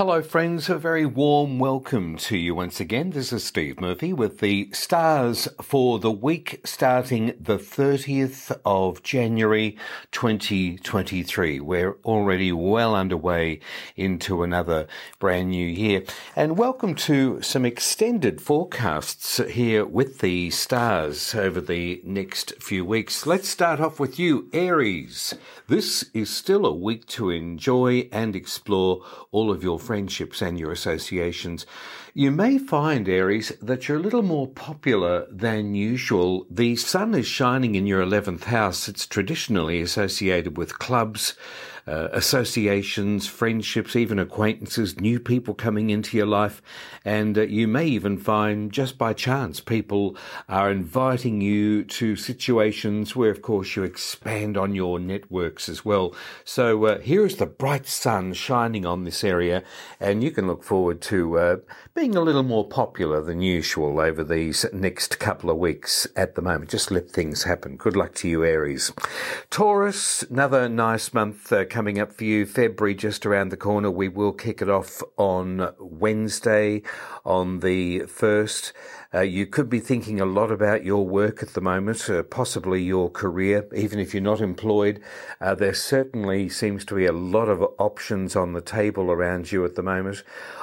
Hello, friends. A very warm welcome to you once again. This is Steve Murphy with the stars for the week starting the 30th of January 2023. We're already well underway into another brand new year. And welcome to some extended forecasts here with the stars over the next few weeks. Let's start off with you, Aries. This is still a week to enjoy and explore all of your friendships and your associations. You may find, Aries, that you're a little more popular than usual. The sun is shining in your 11th house. It's traditionally associated with clubs, uh, associations, friendships, even acquaintances, new people coming into your life. And uh, you may even find just by chance people are inviting you to situations where, of course, you expand on your networks as well. So uh, here is the bright sun shining on this area, and you can look forward to uh, being a little more popular than usual over these next couple of weeks at the moment. Just let things happen. Good luck to you, Aries. Taurus, another nice month uh, coming up for you. February just around the corner. We will kick it off on Wednesday on the 1st. Uh, you could be thinking a lot about your work at the moment, uh, possibly your career, even if you're not employed. Uh, there certainly seems to be a lot of options on the table around you at the moment.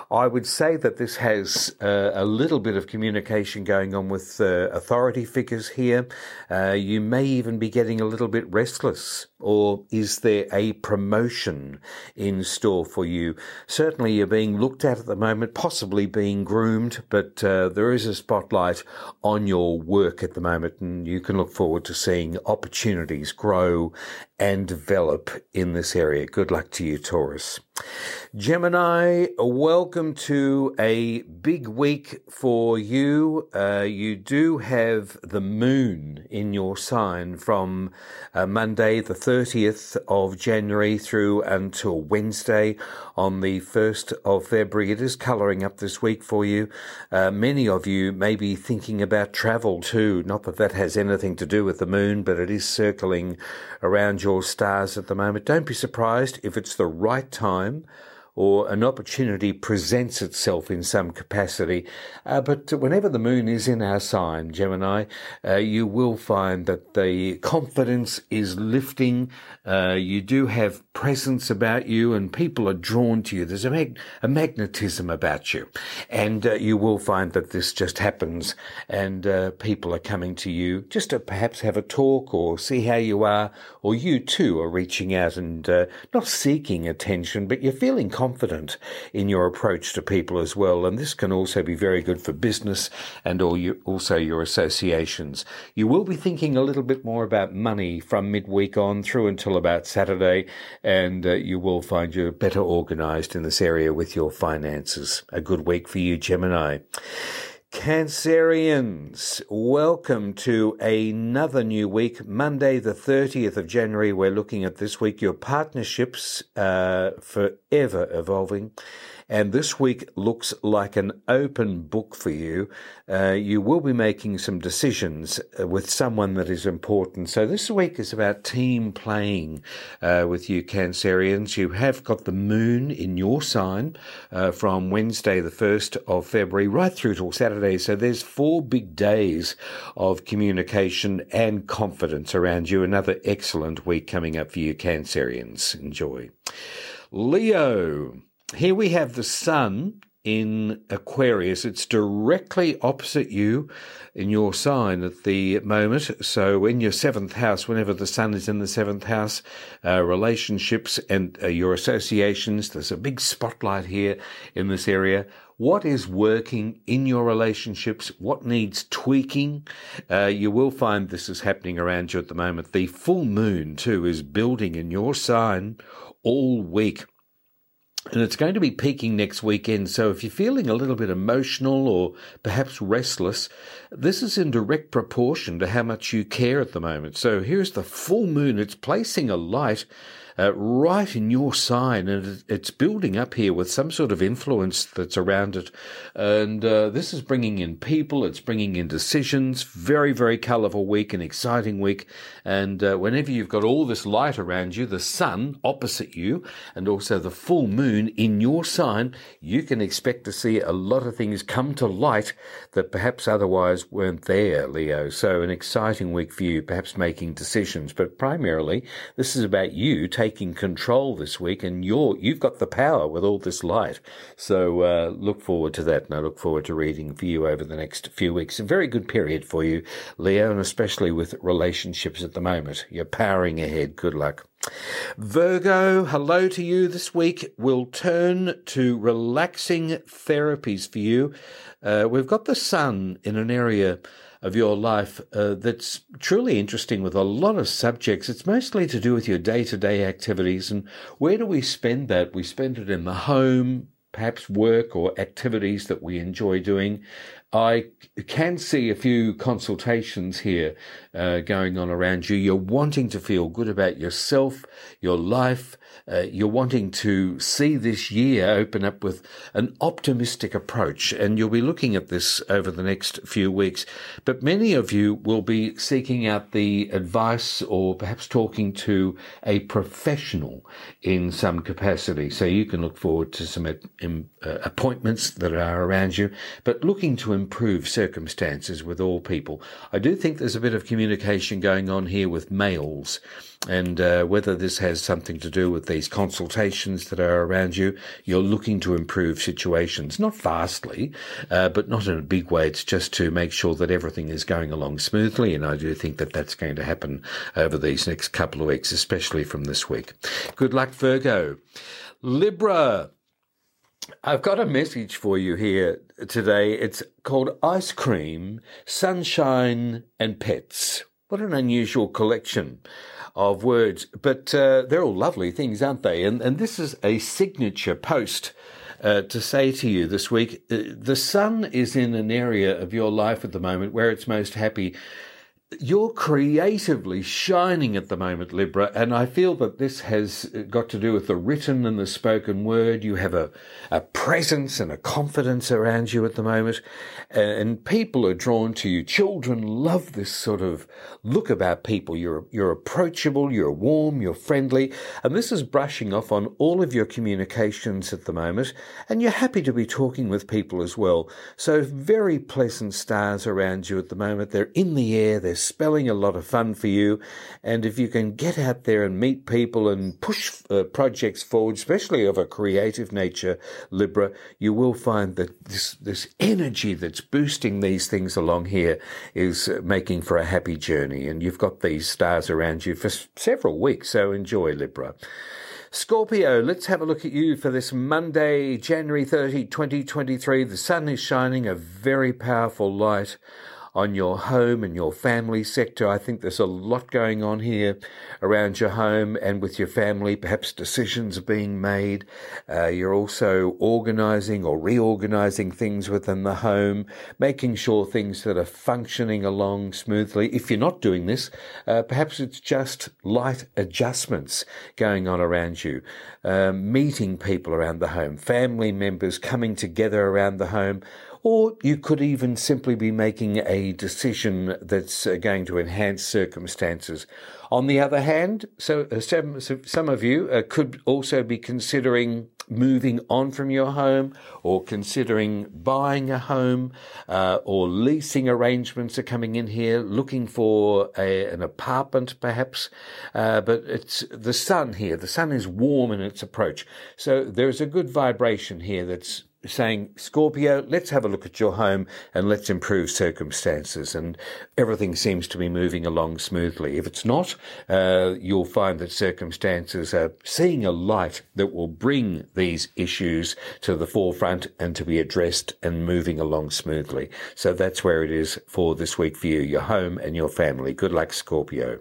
I would say that this has uh, a little bit of communication going on with uh, authority figures here. Uh, you may even be getting a little bit restless, or is there a promotion in store for you? Certainly, you're being looked at at the moment, possibly being groomed, but there is a spotlight on your work at the moment, and you can look forward to seeing opportunities grow and develop in this area. Good luck to you, Taurus. Gemini, welcome to a big week for you. Uh, you do have the moon in your sign from uh, Monday, the 30th of January through until Wednesday on the 1st of February. It is colouring up this week for you. Uh, many of you may be thinking about travel too. Not that that has anything to do with the moon, but it is circling around your stars at the moment. Don't be surprised if it's the right time time or an opportunity presents itself in some capacity. Uh, but whenever the moon is in our sign, Gemini, uh, you will find that the confidence is lifting. Uh, you do have presence about you and people are drawn to you. There's a, mag- a magnetism about you. And uh, you will find that this just happens and uh, people are coming to you just to perhaps have a talk or see how you are, or you too are reaching out and uh, not seeking attention, but you're feeling confident confident in your approach to people as well. And this can also be very good for business and also your associations. You will be thinking a little bit more about money from midweek on through until about Saturday, and uh, you will find you're better organized in this area with your finances. A good week for you, Gemini. Cancerians, welcome to another new week. Monday, the 30th of January, we're looking at this week your partnerships uh, forever evolving. And this week looks like an open book for you. Uh, you will be making some decisions uh, with someone that is important. So this week is about team playing uh, with you, Cancerians. You have got the moon in your sign uh, from Wednesday, the 1st of February, right through till Saturday. So there's four big days of communication and confidence around you. Another excellent week coming up for you, Cancerians. Enjoy. Leo. Here we have the sun in Aquarius. It's directly opposite you in your sign at the moment. So in your seventh house, whenever the sun is in the seventh house, uh, relationships and uh, your associations, there's a big spotlight here in this area. What is working in your relationships? What needs tweaking? Uh, you will find this is happening around you at the moment. The full moon too is building in your sign all week. And it's going to be peaking next weekend. So if you're feeling a little bit emotional or perhaps restless, this is in direct proportion to how much you care at the moment. So here's the full moon. It's placing a light uh, right in your sign, and it's building up here with some sort of influence that's around it. And uh, this is bringing in people, it's bringing in decisions. Very, very colourful week, an exciting week. And uh, whenever you've got all this light around you, the sun opposite you, and also the full moon in your sign, you can expect to see a lot of things come to light that perhaps otherwise weren't there, Leo. So an exciting week for you, perhaps making decisions, but primarily this is about you taking control this week and you're, you've got the power with all this light. So, uh, look forward to that and I look forward to reading for you over the next few weeks. A very good period for you, Leo, and especially with relationships at the moment. You're powering ahead. Good luck. Virgo, hello to you this week. We'll turn to relaxing therapies for you. Uh, we've got the sun in an area of your life uh, that's truly interesting with a lot of subjects. It's mostly to do with your day to day activities. And where do we spend that? We spend it in the home, perhaps work or activities that we enjoy doing. I can see a few consultations here uh, going on around you. You're wanting to feel good about yourself, your life. Uh, you're wanting to see this year open up with an optimistic approach, and you'll be looking at this over the next few weeks. But many of you will be seeking out the advice or perhaps talking to a professional in some capacity. So you can look forward to some uh, appointments that are around you, but looking to improve circumstances with all people. I do think there's a bit of communication going on here with males, and uh, whether this has something to do with these consultations that are around you, you're looking to improve situations, not vastly, uh, but not in a big way. It's just to make sure that everything is going along smoothly, and I do think that that's going to happen over these next couple of weeks, especially from this week. Good luck, Virgo. Libra. I've got a message for you here today. It's called Ice Cream, Sunshine and Pets. What an unusual collection of words, but uh, they're all lovely things, aren't they? And, and this is a signature post uh, to say to you this week. Uh, the sun is in an area of your life at the moment where it's most happy you're creatively shining at the moment, Libra, and I feel that this has got to do with the written and the spoken word. You have a, a presence and a confidence around you at the moment, and people are drawn to you. Children love this sort of look about people. You're, you're approachable, you're warm, you're friendly, and this is brushing off on all of your communications at the moment, and you're happy to be talking with people as well. So very pleasant stars around you at the moment. They're in the air, they're spelling a lot of fun for you. And if you can get out there and meet people and push uh, projects forward, especially of a creative nature, Libra, you will find that this, this energy that's boosting these things along here is uh, making for a happy journey. And you've got these stars around you for several weeks. So enjoy, Libra. Scorpio, let's have a look at you for this Monday, January 30, 2023. The sun is shining a very powerful light on your home and your family sector. I think there's a lot going on here around your home and with your family. Perhaps decisions are being made. Uh, you're also organizing or reorganizing things within the home, making sure things that are functioning along smoothly. If you're not doing this, uh, perhaps it's just light adjustments going on around you. Uh, meeting people around the home, family members coming together around the home, or you could even simply be making a decision that's uh, going to enhance circumstances. On the other hand, so uh, some, some of you uh, could also be considering moving on from your home or considering buying a home uh, or leasing arrangements are coming in here, looking for a, an apartment perhaps. Uh, but it's the sun here. The sun is warm in its approach. So there's a good vibration here that's saying, Scorpio, let's have a look at your home and let's improve circumstances. And everything seems to be moving along smoothly. If it's not, uh, you'll find that circumstances are seeing a light that will bring these issues to the forefront and to be addressed and moving along smoothly. So that's where it is for this week for you, your home and your family. Good luck, Scorpio.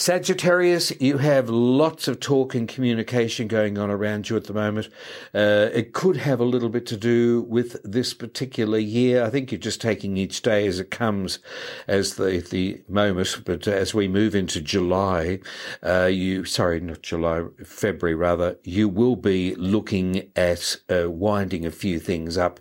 Sagittarius, you have lots of talk and communication going on around you at the moment. Uh, it could have a little bit to do with this particular year. I think you're just taking each day as it comes as the, the moment. But as we move into July, uh, you, sorry, not July, February rather, you will be looking at uh, winding a few things up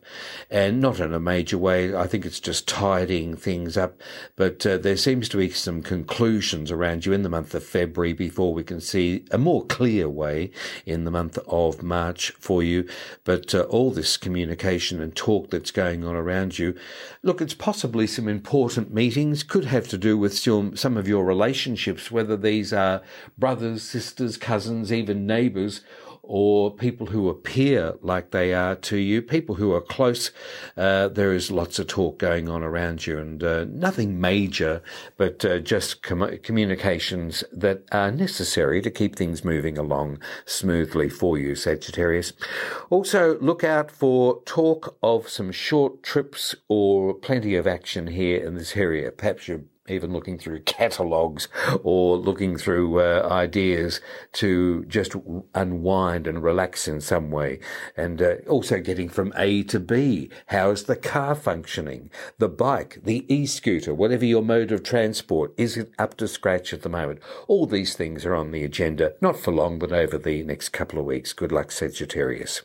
and not in a major way. I think it's just tidying things up. But uh, there seems to be some conclusions around you in the the month of February before we can see a more clear way in the month of March for you. But uh, all this communication and talk that's going on around you, look, it's possibly some important meetings, could have to do with some, some of your relationships, whether these are brothers, sisters, cousins, even neighbours, or people who appear like they are to you, people who are close. Uh, there is lots of talk going on around you and uh, nothing major, but uh, just com- communications that are necessary to keep things moving along smoothly for you, Sagittarius. Also, look out for talk of some short trips or plenty of action here in this area. Perhaps you're even looking through catalogues or looking through uh, ideas to just unwind and relax in some way. And uh, also getting from A to B. How is the car functioning? The bike, the e-scooter, whatever your mode of transport, is it up to scratch at the moment? All these things are on the agenda, not for long, but over the next couple of weeks. Good luck, Sagittarius.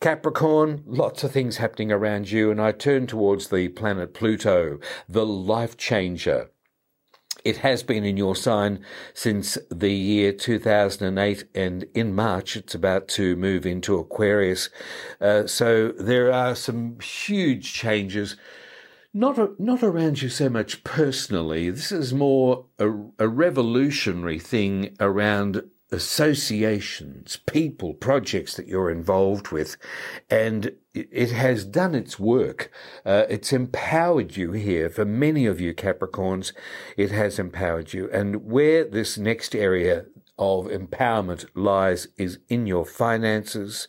Capricorn, lots of things happening around you, and I turn towards the planet Pluto, the life changer. It has been in your sign since the year 2008, and in March it's about to move into Aquarius. Uh, so there are some huge changes. Not, not around you so much personally. This is more a, a revolutionary thing around associations, people, projects that you're involved with, and it has done its work. Uh, it's empowered you here. For many of you Capricorns, it has empowered you. And where this next area of empowerment lies is in your finances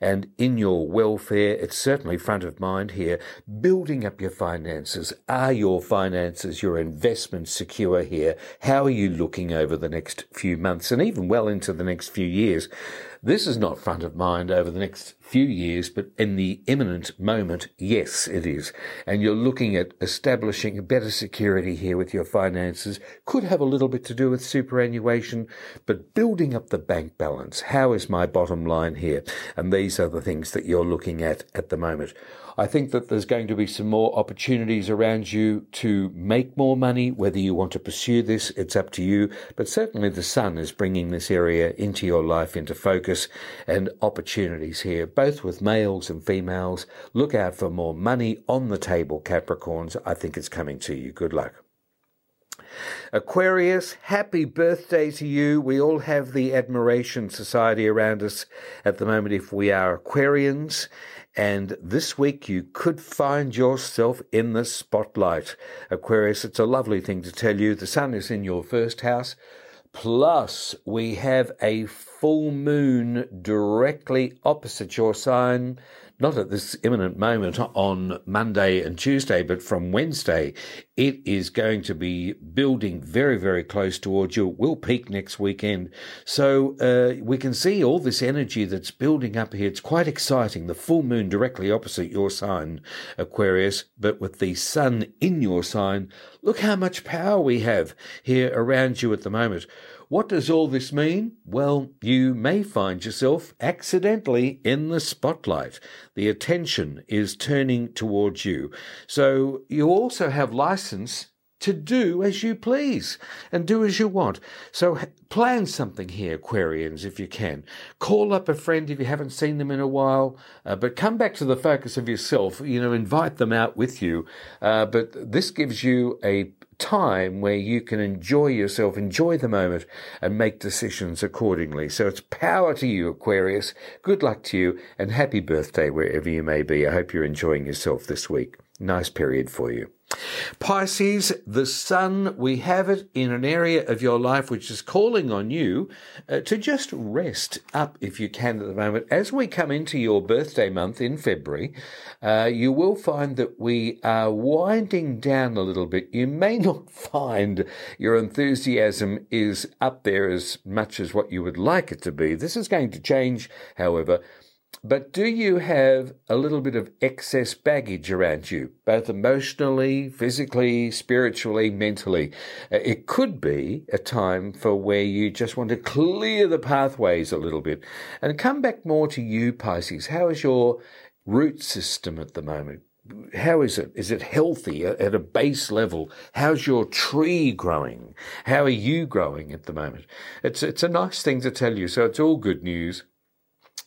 and in your welfare. It's certainly front of mind here. Building up your finances. Are your finances, your investments secure here? How are you looking over the next few months and even well into the next few years? This is not front of mind over the next few years, but in the imminent moment, yes, it is. And you're looking at establishing better security here with your finances. Could have a little bit to do with superannuation, but building up the bank balance. How is my bottom line here? And these are the things that you're looking at at the moment. I think that there's going to be some more opportunities around you to make more money. Whether you want to pursue this, it's up to you. But certainly the sun is bringing this area into your life, into focus and opportunities here, both with males and females. Look out for more money on the table, Capricorns. I think it's coming to you. Good luck. Aquarius, happy birthday to you. We all have the Admiration Society around us at the moment if we are Aquarians. And this week you could find yourself in the spotlight. Aquarius, it's a lovely thing to tell you. The sun is in your first house. Plus, we have a full moon directly opposite your sign not at this imminent moment on Monday and Tuesday, but from Wednesday, it is going to be building very, very close towards you. It will peak next weekend. So uh, we can see all this energy that's building up here. It's quite exciting. The full moon directly opposite your sign, Aquarius, but with the sun in your sign. Look how much power we have here around you at the moment. What does all this mean? Well, you may find yourself accidentally in the spotlight. The attention is turning towards you. So you also have license to do as you please and do as you want. So plan something here, Aquarians, if you can. Call up a friend if you haven't seen them in a while, uh, but come back to the focus of yourself. You know, invite them out with you. Uh, but this gives you a time where you can enjoy yourself, enjoy the moment, and make decisions accordingly. So it's power to you, Aquarius. Good luck to you, and happy birthday wherever you may be. I hope you're enjoying yourself this week. Nice period for you. Pisces, the sun, we have it in an area of your life which is calling on you uh, to just rest up if you can at the moment. As we come into your birthday month in February, uh, you will find that we are winding down a little bit. You may not find your enthusiasm is up there as much as what you would like it to be. This is going to change, however. But do you have a little bit of excess baggage around you, both emotionally, physically, spiritually, mentally? Uh, it could be a time for where you just want to clear the pathways a little bit and come back more to you, Pisces. How is your root system at the moment? How is it? Is it healthy at a base level? How's your tree growing? How are you growing at the moment? It's, it's a nice thing to tell you. So it's all good news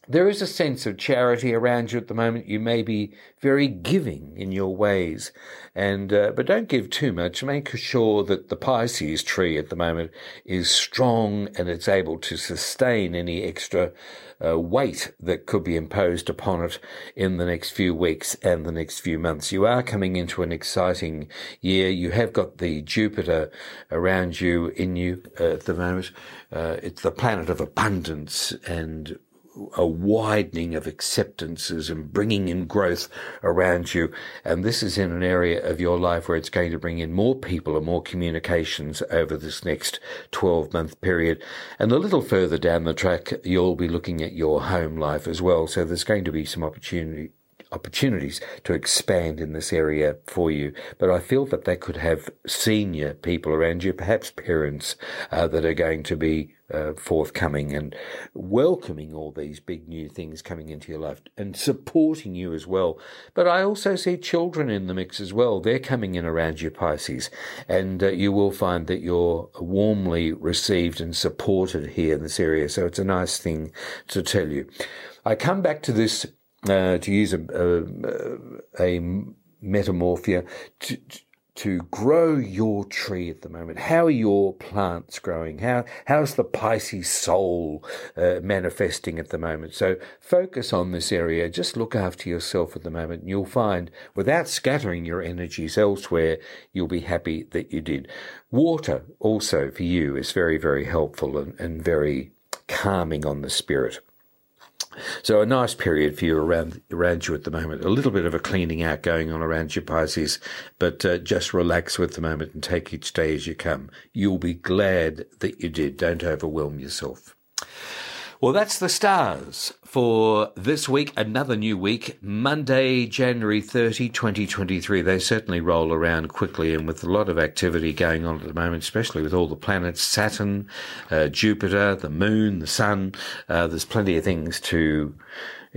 there is a sense of charity around you at the moment. You may be very giving in your ways, and uh, but don't give too much. Make sure that the Pisces tree at the moment is strong and it's able to sustain any extra uh, weight that could be imposed upon it in the next few weeks and the next few months. You are coming into an exciting year. You have got the Jupiter around you in you uh, at the moment. Uh, it's the planet of abundance and a widening of acceptances and bringing in growth around you. And this is in an area of your life where it's going to bring in more people and more communications over this next 12 month period. And a little further down the track, you'll be looking at your home life as well. So there's going to be some opportunity opportunities to expand in this area for you. But I feel that they could have senior people around you, perhaps parents, uh, that are going to be uh, forthcoming and welcoming all these big new things coming into your life and supporting you as well. But I also see children in the mix as well. They're coming in around you, Pisces, and uh, you will find that you're warmly received and supported here in this area. So it's a nice thing to tell you. I come back to this uh, to use a, a, a metamorphia to, to grow your tree at the moment? How are your plants growing? How how's the Pisces soul uh, manifesting at the moment? So focus on this area. Just look after yourself at the moment, and you'll find, without scattering your energies elsewhere, you'll be happy that you did. Water also for you is very very helpful and, and very calming on the spirit. So a nice period for you around around you at the moment. A little bit of a cleaning out going on around you, Pisces, but uh, just relax with the moment and take each day as you come. You'll be glad that you did. Don't overwhelm yourself. Well, that's the stars for this week, another new week, Monday, January 30, 2023. They certainly roll around quickly and with a lot of activity going on at the moment, especially with all the planets, Saturn, uh, Jupiter, the moon, the sun. Uh, there's plenty of things to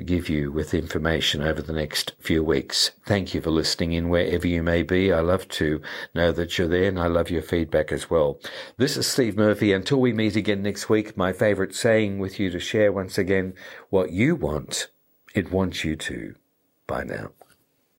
give you with information over the next few weeks. Thank you for listening in wherever you may be. I love to know that you're there and I love your feedback as well. This is Steve Murphy. Until we meet again next week, my favorite saying with you to share once again, what you want, it wants you to. Bye now.